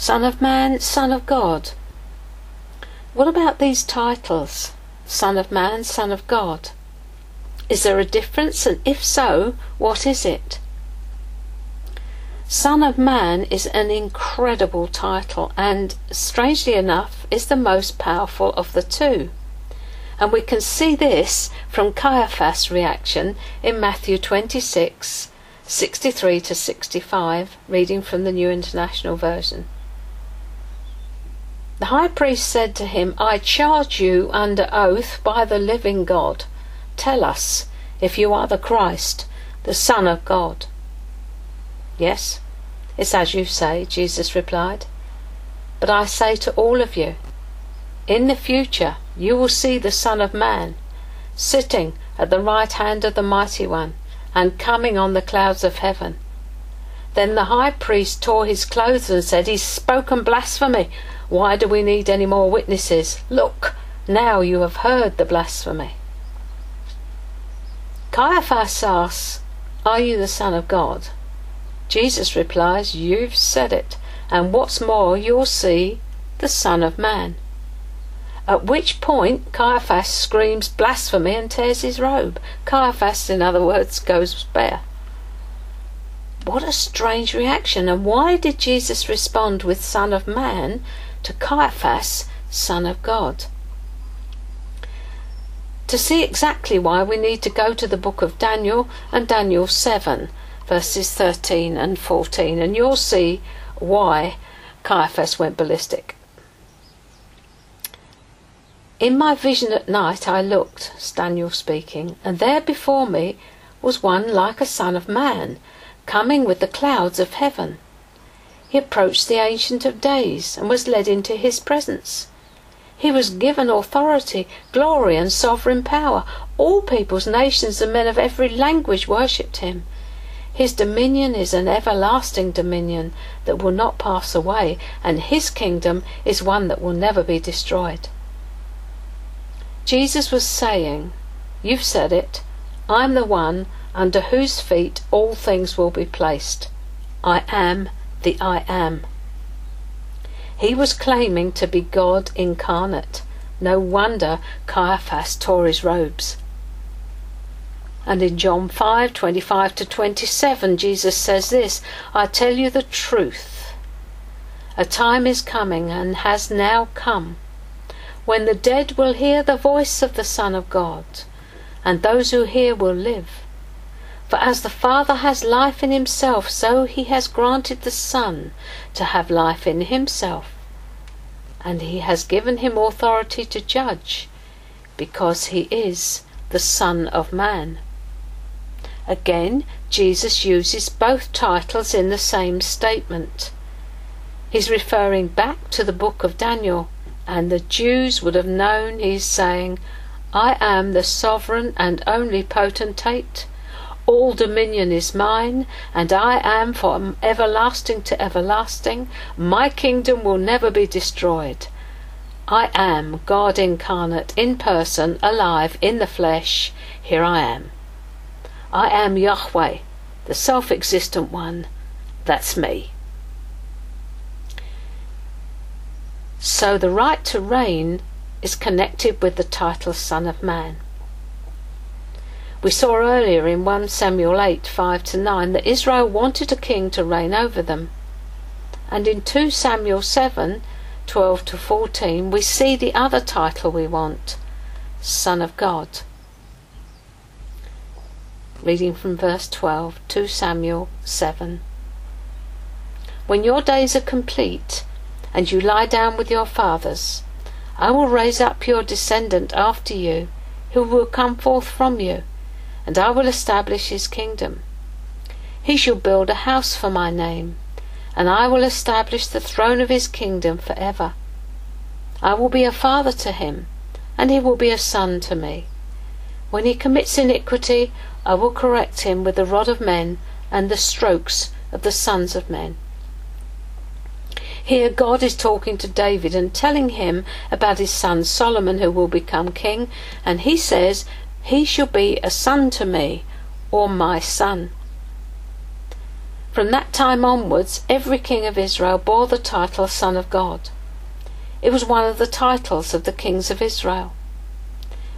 Son of Man, Son of God. What about these titles? Son of Man, Son of God. Is there a difference, and if so, what is it? Son of Man is an incredible title and, strangely enough, is the most powerful of the two. And we can see this from Caiaphas' reaction in Matthew 26, 63 to 65, reading from the New International Version. The high priest said to him, I charge you under oath by the living God. Tell us if you are the Christ, the Son of God. Yes, it's as you say, Jesus replied. But I say to all of you, in the future you will see the Son of Man sitting at the right hand of the Mighty One and coming on the clouds of heaven. Then the high priest tore his clothes and said, He's spoken blasphemy. Why do we need any more witnesses? Look, now you have heard the blasphemy. Caiaphas asks, Are you the Son of God? Jesus replies, You've said it, and what's more, you'll see the Son of Man. At which point Caiaphas screams blasphemy and tears his robe. Caiaphas, in other words, goes bare. What a strange reaction, and why did Jesus respond with Son of Man to Caiaphas, Son of God? To see exactly why, we need to go to the book of Daniel and Daniel 7, verses 13 and 14, and you'll see why Caiaphas went ballistic. In my vision at night I looked, Daniel speaking, and there before me was one like a son of man, coming with the clouds of heaven. He approached the Ancient of Days and was led into his presence. He was given authority, glory, and sovereign power. All peoples, nations, and men of every language worshipped him. His dominion is an everlasting dominion that will not pass away, and his kingdom is one that will never be destroyed. Jesus was saying, You've said it, I'm the one under whose feet all things will be placed. I am the I am. He was claiming to be God incarnate. No wonder Caiaphas tore his robes. And in John 5 25 to 27, Jesus says this I tell you the truth. A time is coming and has now come when the dead will hear the voice of the Son of God, and those who hear will live. For as the Father has life in himself, so he has granted the Son to have life in himself. And he has given him authority to judge, because he is the Son of Man. Again, Jesus uses both titles in the same statement. He's referring back to the book of Daniel, and the Jews would have known he's saying, I am the sovereign and only potentate all dominion is mine, and I am from everlasting to everlasting. My kingdom will never be destroyed. I am God incarnate, in person, alive, in the flesh. Here I am. I am Yahweh, the self existent one. That's me. So the right to reign is connected with the title Son of Man. We saw earlier in 1 Samuel 8 5 to 9 that Israel wanted a king to reign over them. And in 2 Samuel 7 12 to 14 we see the other title we want Son of God. Reading from verse 12 2 Samuel 7 When your days are complete and you lie down with your fathers, I will raise up your descendant after you, who will come forth from you and I will establish his kingdom. He shall build a house for my name, and I will establish the throne of his kingdom for ever. I will be a father to him, and he will be a son to me. When he commits iniquity, I will correct him with the rod of men and the strokes of the sons of men. Here, God is talking to David and telling him about his son Solomon, who will become king, and he says, he shall be a son to me, or my son. From that time onwards, every king of Israel bore the title Son of God. It was one of the titles of the kings of Israel.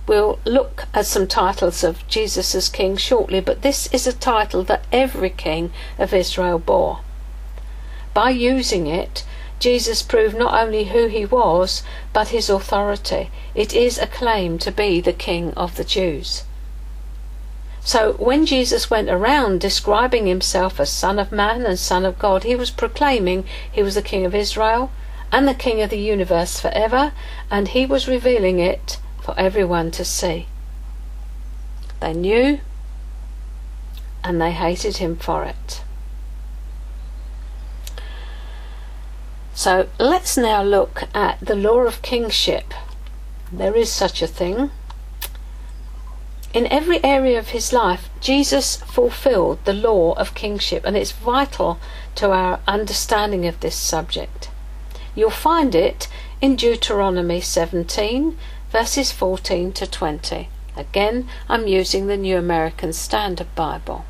We'll look at some titles of Jesus as king shortly, but this is a title that every king of Israel bore. By using it, Jesus proved not only who he was, but his authority. It is a claim to be the King of the Jews. So when Jesus went around describing himself as Son of Man and Son of God, he was proclaiming he was the King of Israel and the King of the universe forever, and he was revealing it for everyone to see. They knew and they hated him for it. So let's now look at the law of kingship. There is such a thing. In every area of his life, Jesus fulfilled the law of kingship, and it's vital to our understanding of this subject. You'll find it in Deuteronomy 17, verses 14 to 20. Again, I'm using the New American Standard Bible.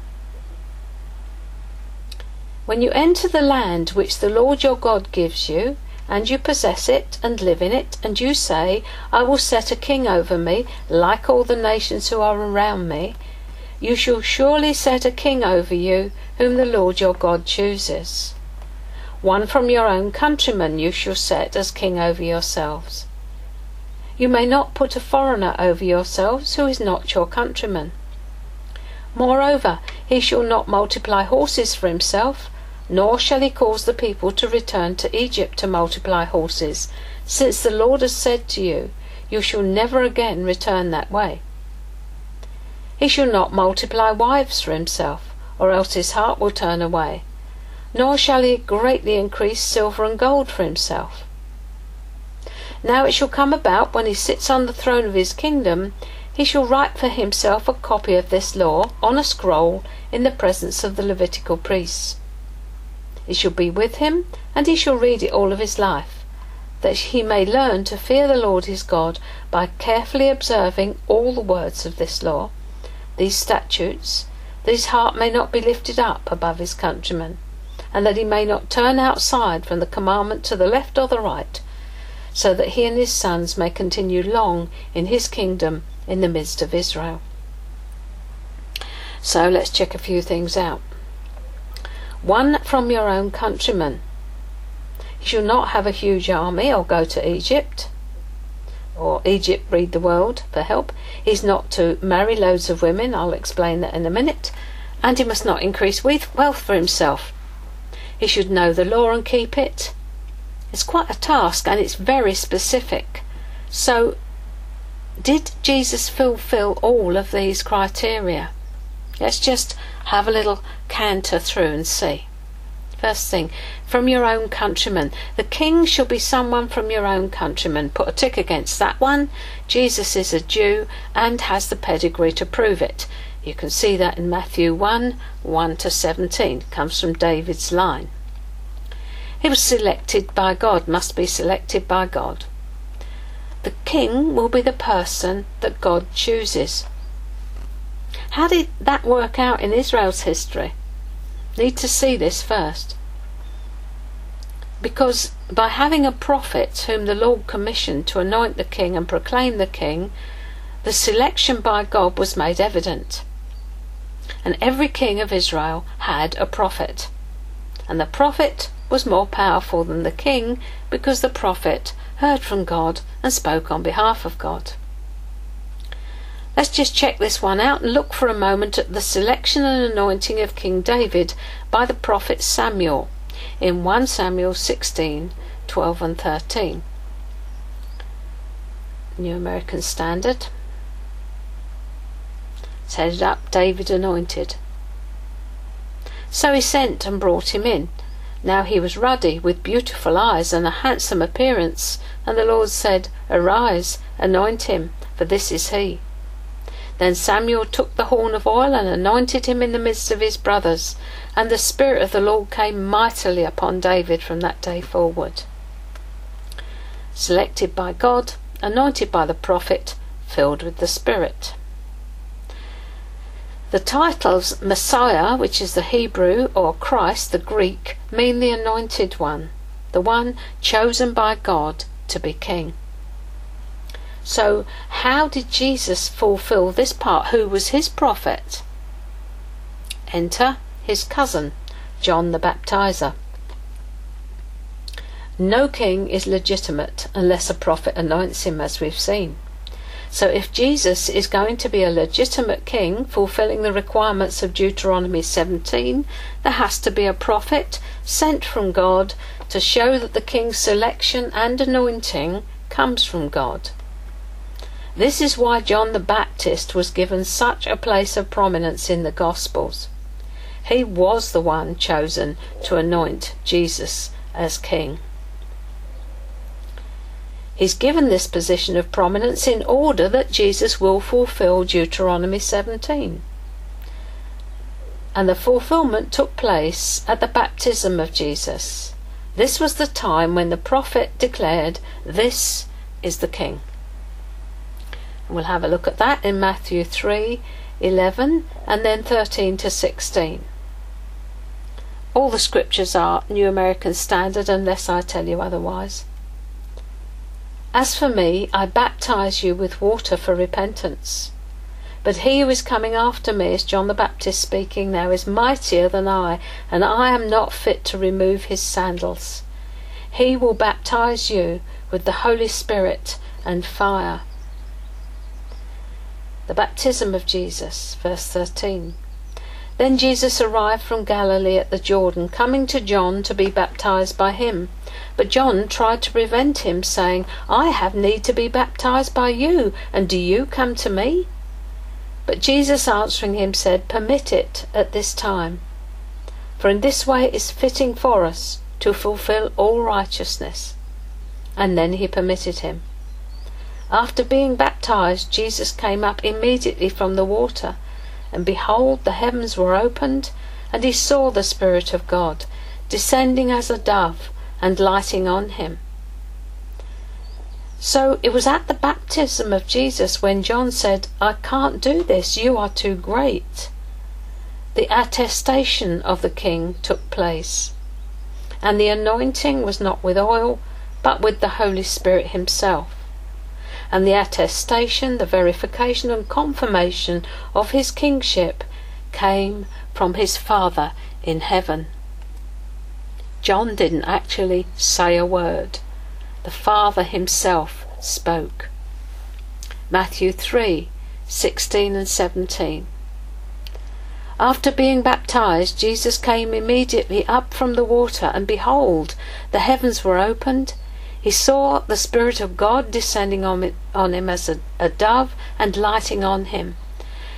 When you enter the land which the Lord your God gives you, and you possess it and live in it, and you say, I will set a king over me, like all the nations who are around me, you shall surely set a king over you, whom the Lord your God chooses. One from your own countrymen you shall set as king over yourselves. You may not put a foreigner over yourselves who is not your countryman. Moreover, he shall not multiply horses for himself, nor shall he cause the people to return to Egypt to multiply horses, since the Lord has said to you, You shall never again return that way. He shall not multiply wives for himself, or else his heart will turn away, nor shall he greatly increase silver and gold for himself. Now it shall come about when he sits on the throne of his kingdom he shall write for himself a copy of this law on a scroll in the presence of the Levitical priests. It shall be with him, and he shall read it all of his life, that he may learn to fear the Lord his God by carefully observing all the words of this law, these statutes, that his heart may not be lifted up above his countrymen, and that he may not turn outside from the commandment to the left or the right, so that he and his sons may continue long in his kingdom in the midst of Israel. So let's check a few things out. One from your own countrymen. He shall not have a huge army or go to Egypt, or Egypt read the world for help. He's not to marry loads of women, I'll explain that in a minute, and he must not increase wealth for himself. He should know the law and keep it. It's quite a task and it's very specific. So did Jesus fulfill all of these criteria? Let's just have a little canter through and see. First thing, from your own countrymen. The king shall be someone from your own countrymen. Put a tick against that one. Jesus is a Jew and has the pedigree to prove it. You can see that in Matthew 1 1 to 17. Comes from David's line. He was selected by God, must be selected by God. The king will be the person that God chooses. How did that work out in Israel's history? Need to see this first. Because by having a prophet whom the Lord commissioned to anoint the king and proclaim the king, the selection by God was made evident. And every king of Israel had a prophet. And the prophet was more powerful than the king because the prophet heard from God and spoke on behalf of God. Let's just check this one out and look for a moment at the selection and anointing of King David by the prophet Samuel in 1 Samuel 16 12 and 13. New American Standard. It's headed up David anointed. So he sent and brought him in. Now he was ruddy, with beautiful eyes and a handsome appearance. And the Lord said, Arise, anoint him, for this is he. Then Samuel took the horn of oil and anointed him in the midst of his brothers. And the Spirit of the Lord came mightily upon David from that day forward. Selected by God, anointed by the prophet, filled with the Spirit. The titles Messiah, which is the Hebrew, or Christ, the Greek, mean the anointed one, the one chosen by God to be king. So, how did Jesus fulfill this part? Who was his prophet? Enter his cousin, John the Baptizer. No king is legitimate unless a prophet anoints him, as we've seen. So if Jesus is going to be a legitimate king, fulfilling the requirements of Deuteronomy 17, there has to be a prophet sent from God to show that the king's selection and anointing comes from God. This is why John the Baptist was given such a place of prominence in the Gospels. He was the one chosen to anoint Jesus as king. He's given this position of prominence in order that Jesus will fulfill Deuteronomy 17. And the fulfillment took place at the baptism of Jesus. This was the time when the prophet declared, This is the King. We'll have a look at that in Matthew 3 11 and then 13 to 16. All the scriptures are New American Standard unless I tell you otherwise. As for me, I baptize you with water for repentance. But he who is coming after me, is John the Baptist speaking now, is mightier than I, and I am not fit to remove his sandals. He will baptize you with the Holy Spirit and fire. The baptism of Jesus, verse 13. Then Jesus arrived from Galilee at the Jordan, coming to John to be baptized by him. But John tried to prevent him, saying, I have need to be baptized by you, and do you come to me? But Jesus answering him said, Permit it at this time. For in this way it is fitting for us to fulfill all righteousness. And then he permitted him. After being baptized, Jesus came up immediately from the water. And behold, the heavens were opened, and he saw the Spirit of God descending as a dove and lighting on him. So it was at the baptism of Jesus when John said, I can't do this, you are too great. The attestation of the king took place, and the anointing was not with oil, but with the Holy Spirit himself and the attestation, the verification and confirmation of his kingship came from his Father in heaven. John didn't actually say a word. The Father himself spoke. Matthew 3 16 and 17. After being baptized, Jesus came immediately up from the water, and behold, the heavens were opened, he saw the Spirit of God descending on, it, on him as a, a dove and lighting on him.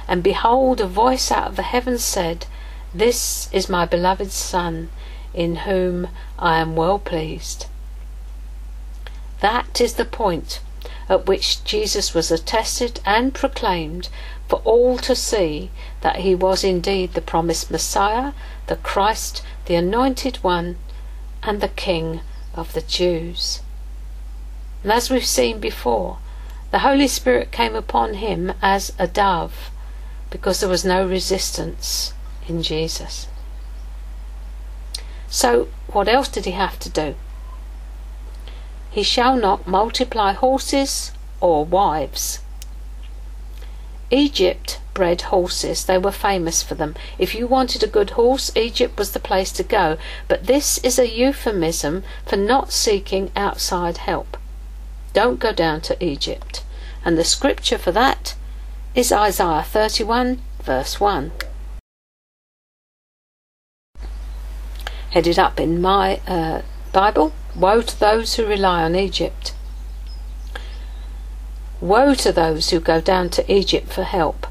And behold, a voice out of the heavens said, This is my beloved Son, in whom I am well pleased. That is the point at which Jesus was attested and proclaimed for all to see that he was indeed the promised Messiah, the Christ, the Anointed One, and the King of the Jews. And as we've seen before, the Holy Spirit came upon him as a dove because there was no resistance in Jesus. So, what else did he have to do? He shall not multiply horses or wives. Egypt bred horses. They were famous for them. If you wanted a good horse, Egypt was the place to go. But this is a euphemism for not seeking outside help. Don't go down to Egypt. And the scripture for that is Isaiah 31, verse 1. Headed up in my uh, Bible Woe to those who rely on Egypt. Woe to those who go down to Egypt for help,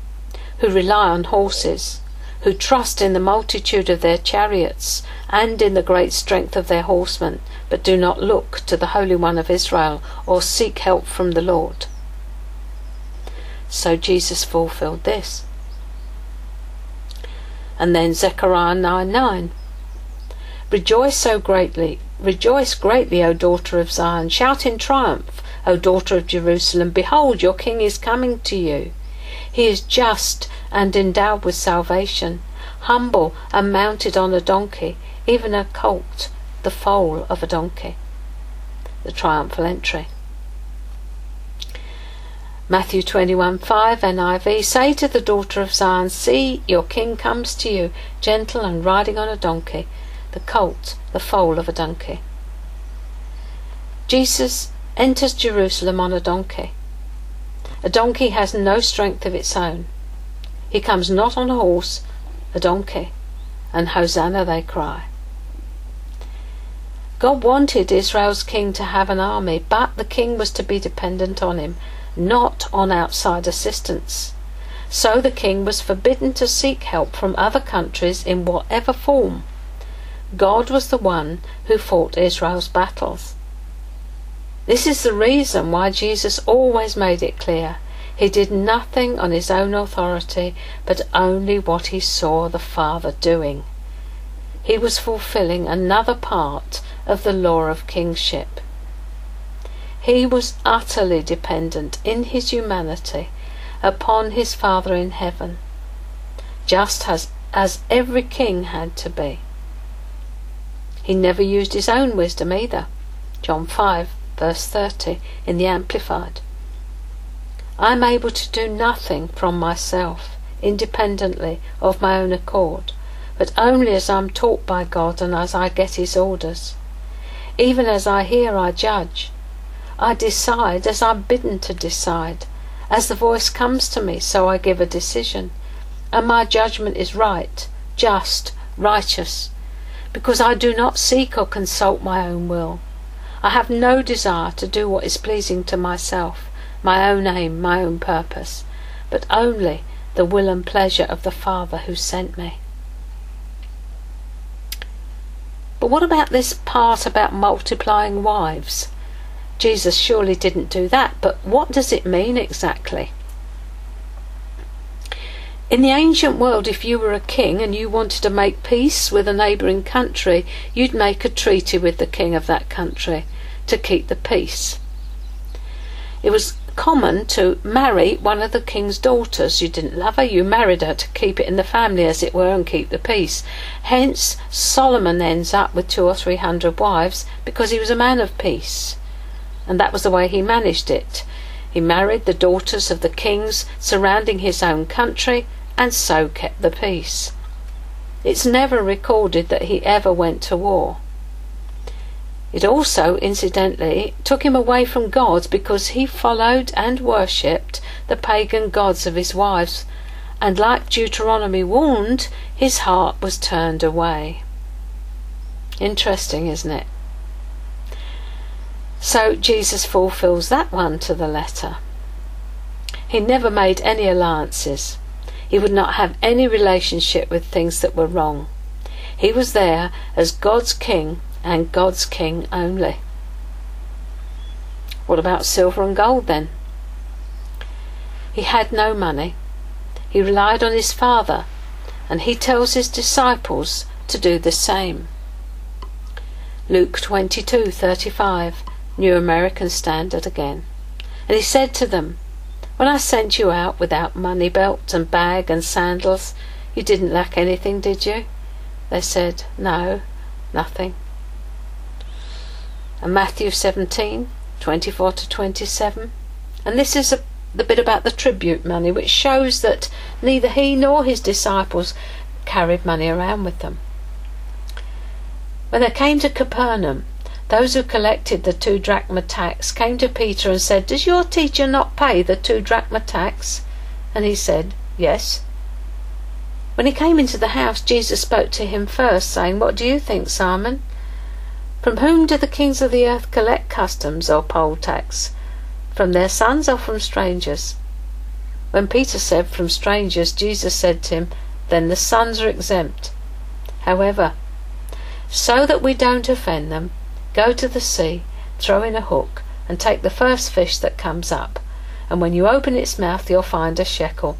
who rely on horses, who trust in the multitude of their chariots and in the great strength of their horsemen, but do not look to the Holy One of Israel or seek help from the Lord. So Jesus fulfilled this. And then Zechariah 9 9. Rejoice so greatly, rejoice greatly, O daughter of Zion. Shout in triumph, O daughter of Jerusalem. Behold, your king is coming to you. He is just and endowed with salvation, humble and mounted on a donkey, even a colt, the foal of a donkey. The triumphal entry. Matthew 21 5 NIV Say to the daughter of Zion, See, your king comes to you, gentle and riding on a donkey, the colt, the foal of a donkey. Jesus enters Jerusalem on a donkey. A donkey has no strength of its own. He comes not on a horse, a donkey, and Hosanna they cry. God wanted Israel's king to have an army, but the king was to be dependent on him not on outside assistance. So the king was forbidden to seek help from other countries in whatever form. God was the one who fought Israel's battles. This is the reason why Jesus always made it clear he did nothing on his own authority, but only what he saw the Father doing. He was fulfilling another part of the law of kingship. He was utterly dependent in his humanity upon his Father in heaven, just as, as every king had to be. He never used his own wisdom either. John 5, verse 30, in the Amplified. I'm able to do nothing from myself, independently of my own accord, but only as I'm taught by God and as I get His orders. Even as I hear, I judge, I decide as I'm bidden to decide. As the voice comes to me, so I give a decision. And my judgment is right, just, righteous, because I do not seek or consult my own will. I have no desire to do what is pleasing to myself, my own aim, my own purpose, but only the will and pleasure of the Father who sent me. But what about this part about multiplying wives? Jesus surely didn't do that, but what does it mean exactly? In the ancient world, if you were a king and you wanted to make peace with a neighbouring country, you'd make a treaty with the king of that country to keep the peace. It was common to marry one of the king's daughters. You didn't love her, you married her to keep it in the family, as it were, and keep the peace. Hence, Solomon ends up with two or three hundred wives because he was a man of peace and that was the way he managed it. He married the daughters of the kings surrounding his own country and so kept the peace. It's never recorded that he ever went to war. It also, incidentally, took him away from God because he followed and worshipped the pagan gods of his wives, and like Deuteronomy warned, his heart was turned away. Interesting, isn't it? So Jesus fulfills that one to the letter. He never made any alliances. He would not have any relationship with things that were wrong. He was there as God's king and God's king only. What about silver and gold then? He had no money. He relied on his Father, and he tells his disciples to do the same. Luke 22:35 New American Standard again. And he said to them, When I sent you out without money belt and bag and sandals, you didn't lack anything, did you? They said, No, nothing. And Matthew 17, 24 to 27. And this is a, the bit about the tribute money, which shows that neither he nor his disciples carried money around with them. When they came to Capernaum, those who collected the two drachma tax came to Peter and said, Does your teacher not pay the two drachma tax? And he said, Yes. When he came into the house, Jesus spoke to him first, saying, What do you think, Simon? From whom do the kings of the earth collect customs or poll tax? From their sons or from strangers? When Peter said, From strangers, Jesus said to him, Then the sons are exempt. However, so that we don't offend them, Go to the sea, throw in a hook, and take the first fish that comes up, and when you open its mouth you'll find a shekel.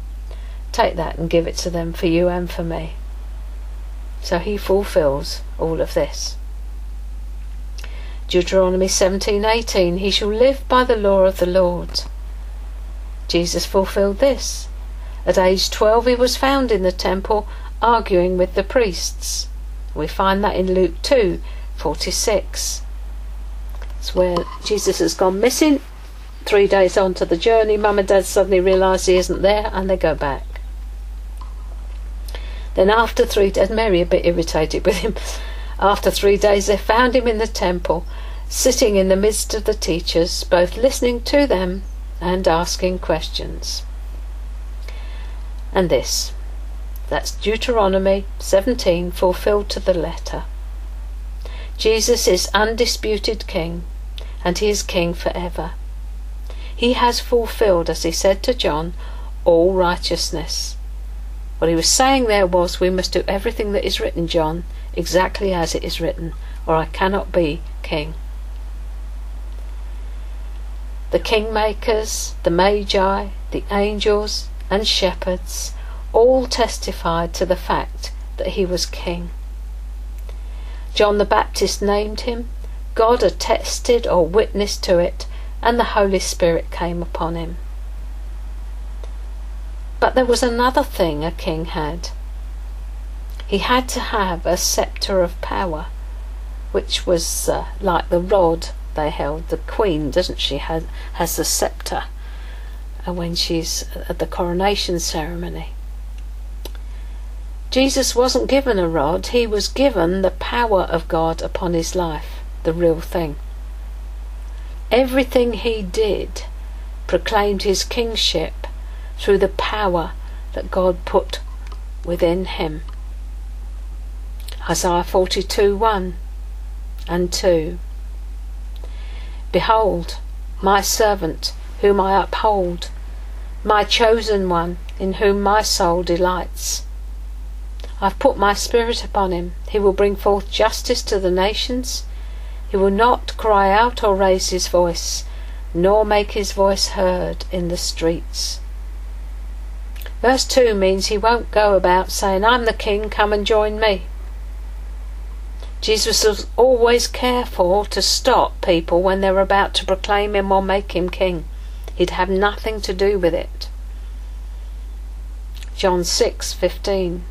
Take that and give it to them for you and for me. So he fulfills all of this. Deuteronomy 17:18 He shall live by the law of the Lord. Jesus fulfilled this. At age 12, he was found in the temple arguing with the priests. We find that in Luke 2 46. It's where Jesus has gone missing. Three days on to the journey, mum and dad suddenly realise he isn't there and they go back. Then, after three days, Mary a bit irritated with him. After three days, they found him in the temple, sitting in the midst of the teachers, both listening to them and asking questions. And this that's Deuteronomy 17 fulfilled to the letter. Jesus is undisputed King, and he is King forever. He has fulfilled, as he said to John, all righteousness. What he was saying there was, We must do everything that is written, John, exactly as it is written, or I cannot be king. The kingmakers, the magi, the angels, and shepherds all testified to the fact that he was king. John the Baptist named him, God attested or witnessed to it, and the Holy Spirit came upon him. But there was another thing a king had. He had to have a sceptre of power, which was uh, like the rod they held. The queen, doesn't she, has, has the sceptre uh, when she's at the coronation ceremony. Jesus wasn't given a rod, he was given the power of God upon his life, the real thing. Everything he did proclaimed his kingship through the power that God put within him. Isaiah 42 1 and 2. Behold, my servant, whom I uphold, my chosen one, in whom my soul delights. I've put my spirit upon him. He will bring forth justice to the nations. He will not cry out or raise his voice, nor make his voice heard in the streets. Verse 2 means he won't go about saying, I'm the king, come and join me. Jesus was always careful to stop people when they were about to proclaim him or make him king. He'd have nothing to do with it. John 6:15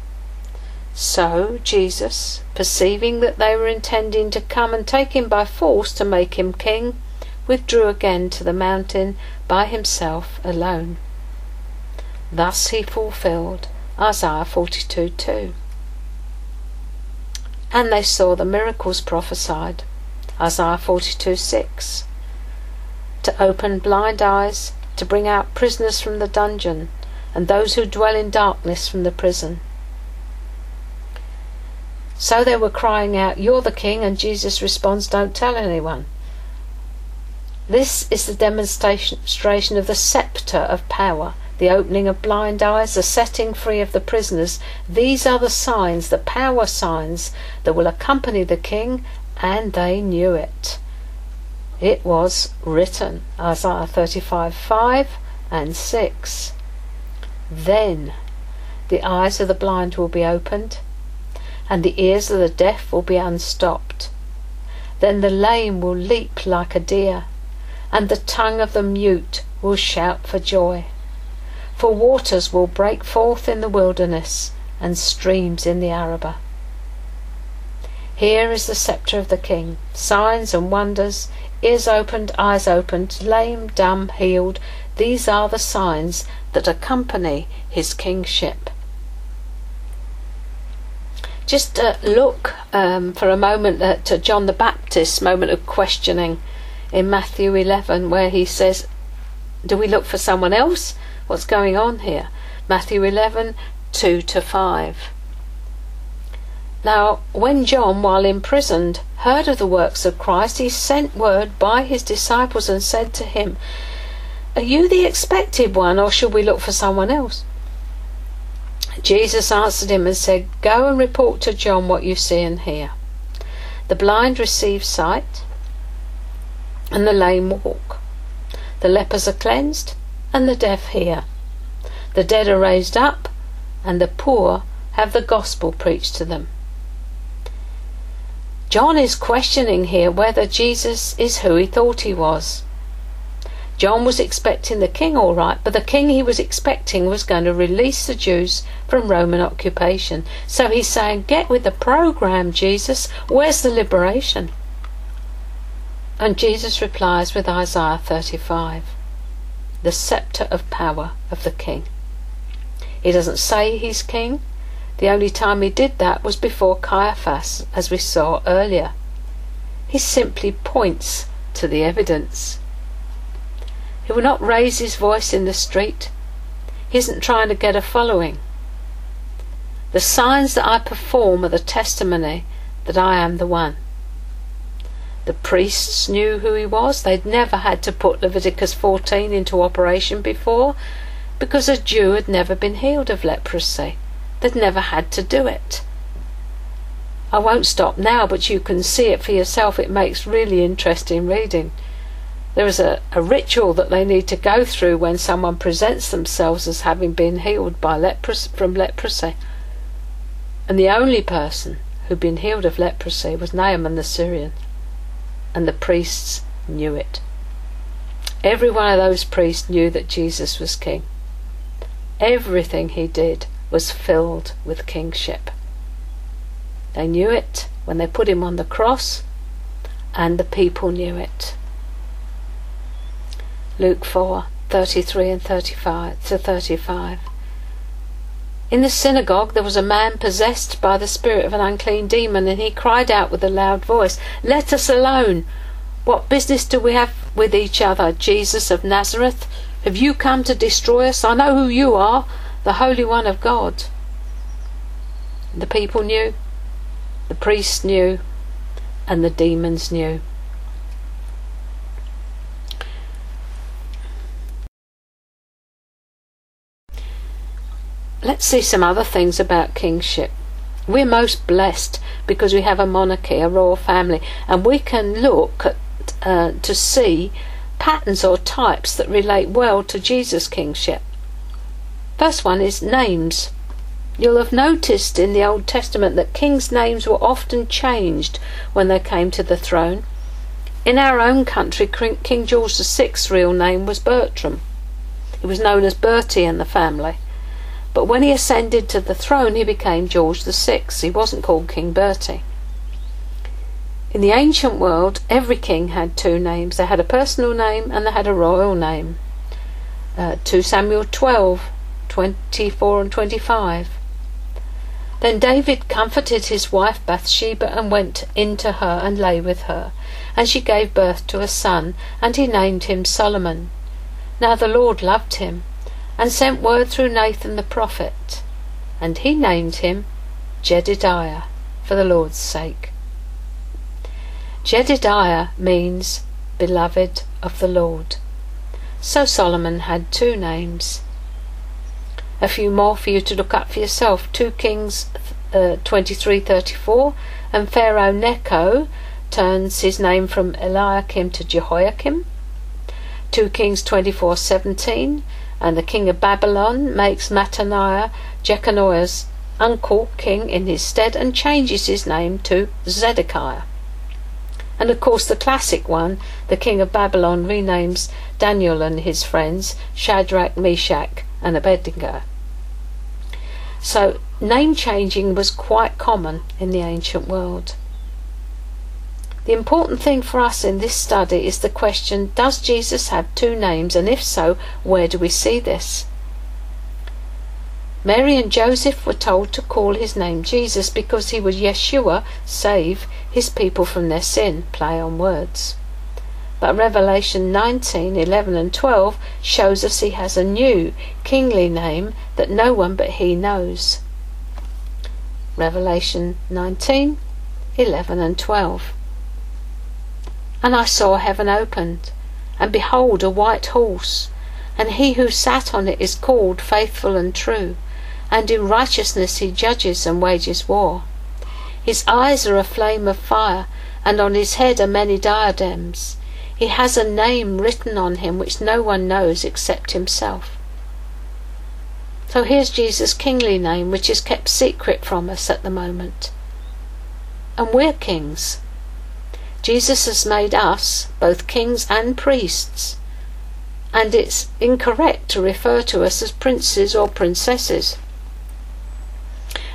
so Jesus, perceiving that they were intending to come and take him by force to make him king, withdrew again to the mountain by himself alone. Thus he fulfilled Isaiah 42 2. And they saw the miracles prophesied, Isaiah 42 6. To open blind eyes, to bring out prisoners from the dungeon, and those who dwell in darkness from the prison so they were crying out, You're the king, and Jesus responds, Don't tell anyone. This is the demonstration of the sceptre of power, the opening of blind eyes, the setting free of the prisoners. These are the signs, the power signs, that will accompany the king, and they knew it. It was written, Isaiah 35 5 and 6. Then the eyes of the blind will be opened and the ears of the deaf will be unstopped. Then the lame will leap like a deer, and the tongue of the mute will shout for joy. For waters will break forth in the wilderness, and streams in the Arabah. Here is the sceptre of the king, signs and wonders, ears opened, eyes opened, lame, dumb, healed. These are the signs that accompany his kingship just uh, look um, for a moment at uh, John the Baptist's moment of questioning in Matthew 11, where he says, Do we look for someone else? What's going on here? Matthew 11, 2 to 5. Now, when John, while imprisoned, heard of the works of Christ, he sent word by his disciples and said to him, Are you the expected one, or should we look for someone else? Jesus answered him and said, Go and report to John what you see and hear. The blind receive sight, and the lame walk. The lepers are cleansed, and the deaf hear. The dead are raised up, and the poor have the gospel preached to them. John is questioning here whether Jesus is who he thought he was. John was expecting the king all right, but the king he was expecting was going to release the Jews from Roman occupation. So he's saying, Get with the program, Jesus. Where's the liberation? And Jesus replies with Isaiah 35 the sceptre of power of the king. He doesn't say he's king. The only time he did that was before Caiaphas, as we saw earlier. He simply points to the evidence. He will not raise his voice in the street. He isn't trying to get a following. The signs that I perform are the testimony that I am the one. The priests knew who he was. They'd never had to put Leviticus 14 into operation before because a Jew had never been healed of leprosy. They'd never had to do it. I won't stop now, but you can see it for yourself. It makes really interesting reading. There is a, a ritual that they need to go through when someone presents themselves as having been healed by lepros- from leprosy. And the only person who'd been healed of leprosy was Naaman the Syrian. And the priests knew it. Every one of those priests knew that Jesus was king. Everything he did was filled with kingship. They knew it when they put him on the cross, and the people knew it. Luke 4 33 and 35 to 35. In the synagogue there was a man possessed by the spirit of an unclean demon, and he cried out with a loud voice, Let us alone! What business do we have with each other, Jesus of Nazareth? Have you come to destroy us? I know who you are, the Holy One of God. The people knew, the priests knew, and the demons knew. Let's see some other things about kingship. We're most blessed because we have a monarchy, a royal family, and we can look at, uh, to see patterns or types that relate well to Jesus' kingship. First one is names. You'll have noticed in the Old Testament that kings' names were often changed when they came to the throne. In our own country, King George VI's real name was Bertram. He was known as Bertie in the family. But when he ascended to the throne, he became George VI. He wasn't called King Bertie. In the ancient world, every king had two names. They had a personal name and they had a royal name. Uh, 2 Samuel 12, 24 and 25. Then David comforted his wife Bathsheba and went in to her and lay with her. And she gave birth to a son, and he named him Solomon. Now the Lord loved him and sent word through Nathan the prophet, and he named him Jedidiah for the Lord's sake. Jedidiah means beloved of the Lord. So Solomon had two names. A few more for you to look up for yourself. 2 Kings uh, 23:34 and Pharaoh Necho turns his name from Eliakim to Jehoiakim. 2 Kings 24:17 and the king of Babylon makes Mattaniah, Jeconiah's uncle, king in his stead and changes his name to Zedekiah. And of course, the classic one, the king of Babylon renames Daniel and his friends Shadrach, Meshach, and Abednego. So, name changing was quite common in the ancient world. The important thing for us in this study is the question Does Jesus have two names, and if so, where do we see this? Mary and Joseph were told to call his name Jesus because he was Yeshua, save his people from their sin, play on words. But Revelation 19, 11 and 12 shows us he has a new, kingly name that no one but he knows. Revelation 19, 11 and 12. And I saw heaven opened, and behold a white horse, and he who sat on it is called faithful and true, and in righteousness he judges and wages war. His eyes are a flame of fire, and on his head are many diadems. He has a name written on him which no one knows except himself. So here's Jesus' kingly name, which is kept secret from us at the moment. And we're kings. Jesus has made us both kings and priests. and it's incorrect to refer to us as princes or princesses.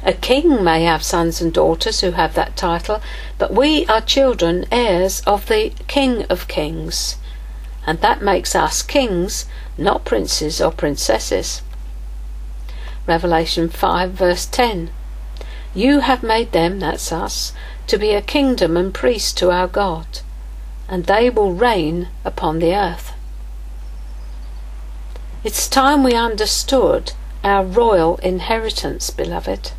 A king may have sons and daughters who have that title, but we are children, heirs of the King of Kings. And that makes us kings, not princes or princesses. Revelation 5, verse 10. You have made them, that's us, to be a kingdom and priests to our God, and they will reign upon the earth. It's time we understood our royal inheritance, beloved.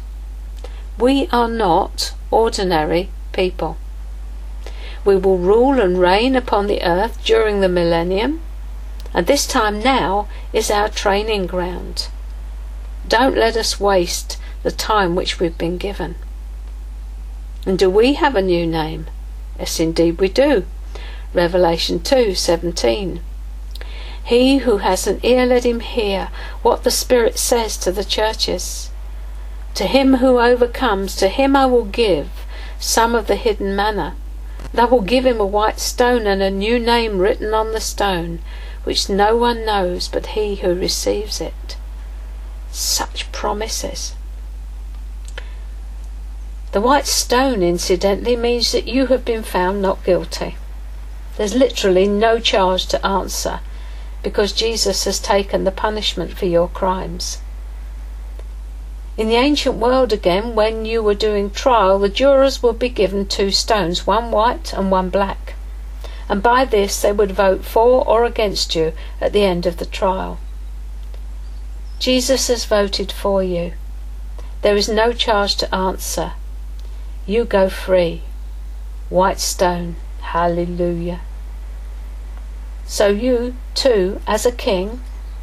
We are not ordinary people. We will rule and reign upon the earth during the millennium, and this time now is our training ground. Don't let us waste the time which we've been given. And do we have a new name? Yes, indeed we do. Revelation 2:17. He who has an ear let him hear what the Spirit says to the churches. To him who overcomes, to him I will give some of the hidden manna. And I will give him a white stone and a new name written on the stone, which no one knows but he who receives it. Such promises. The white stone, incidentally, means that you have been found not guilty. There's literally no charge to answer because Jesus has taken the punishment for your crimes. In the ancient world again, when you were doing trial, the jurors would be given two stones, one white and one black. And by this they would vote for or against you at the end of the trial. Jesus has voted for you. There is no charge to answer. You go free. White stone. Hallelujah. So you, too, as a king,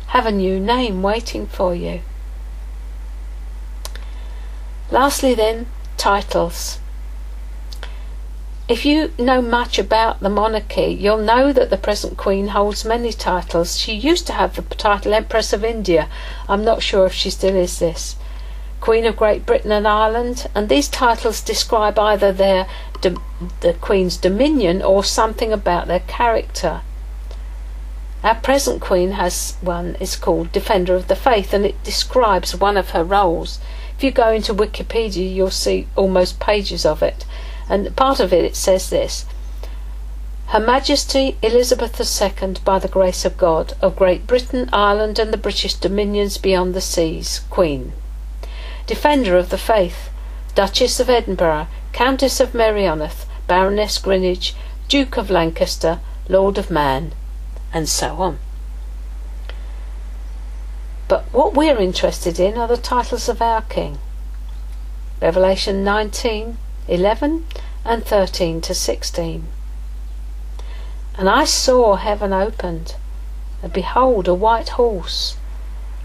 have a new name waiting for you. Lastly, then, titles. If you know much about the monarchy, you'll know that the present Queen holds many titles. She used to have the title Empress of India. I'm not sure if she still is this. Queen of Great Britain and Ireland, and these titles describe either their the Queen's dominion or something about their character. Our present Queen has one, it's called Defender of the Faith, and it describes one of her roles. If you go into Wikipedia, you'll see almost pages of it. And part of it, it says this Her Majesty Elizabeth II, by the grace of God, of Great Britain, Ireland, and the British dominions beyond the seas, Queen. Defender of the Faith, Duchess of Edinburgh, Countess of Merioneth, Baroness Greenwich, Duke of Lancaster, Lord of Man, and so on. But what we're interested in are the titles of our King. Revelation 19, 11 and 13 to 16. And I saw heaven opened, and behold a white horse,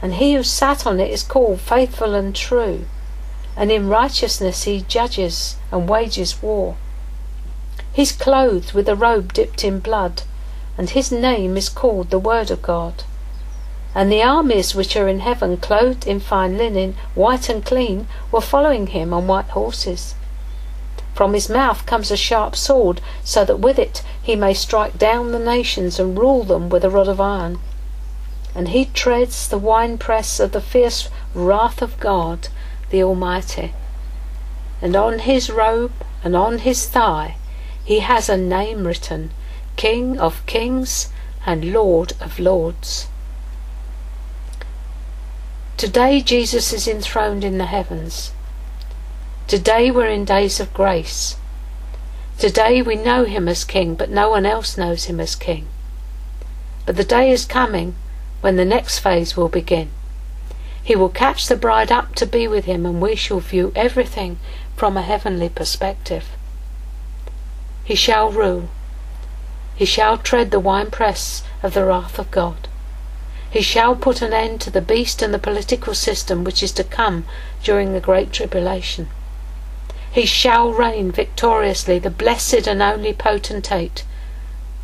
and he who sat on it is called faithful and true, and in righteousness he judges and wages war. He's clothed with a robe dipped in blood, and his name is called the Word of God. And the armies which are in heaven, clothed in fine linen, white and clean, were following him on white horses. From his mouth comes a sharp sword, so that with it he may strike down the nations and rule them with a rod of iron. And he treads the winepress of the fierce wrath of God, the Almighty. And on his robe and on his thigh he has a name written King of Kings and Lord of Lords. Today Jesus is enthroned in the heavens. Today we're in days of grace. Today we know him as king, but no one else knows him as king. But the day is coming when the next phase will begin. He will catch the bride up to be with him, and we shall view everything from a heavenly perspective. He shall rule. He shall tread the winepress of the wrath of God. He shall put an end to the beast and the political system which is to come during the great tribulation. He shall reign victoriously, the blessed and only potentate,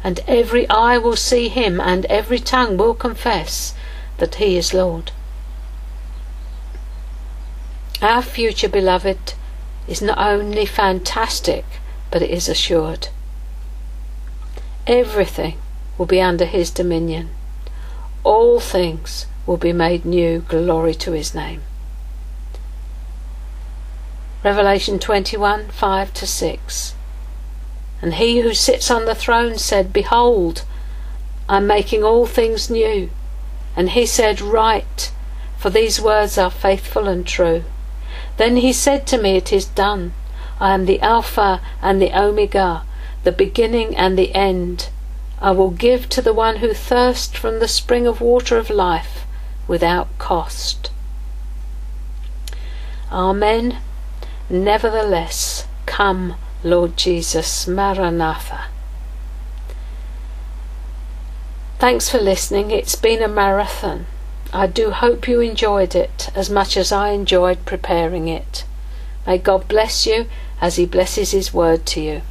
and every eye will see him, and every tongue will confess that he is Lord. Our future, beloved, is not only fantastic, but it is assured. Everything will be under his dominion all things will be made new. Glory to his name. Revelation 21 5 to 6. And he who sits on the throne said, Behold, I'm making all things new. And he said, Write, for these words are faithful and true. Then he said to me, It is done. I am the Alpha and the Omega, the beginning and the end. I will give to the one who thirsts from the spring of water of life without cost. Amen. Nevertheless, come, Lord Jesus, Maranatha. Thanks for listening. It's been a marathon. I do hope you enjoyed it as much as I enjoyed preparing it. May God bless you as He blesses His word to you.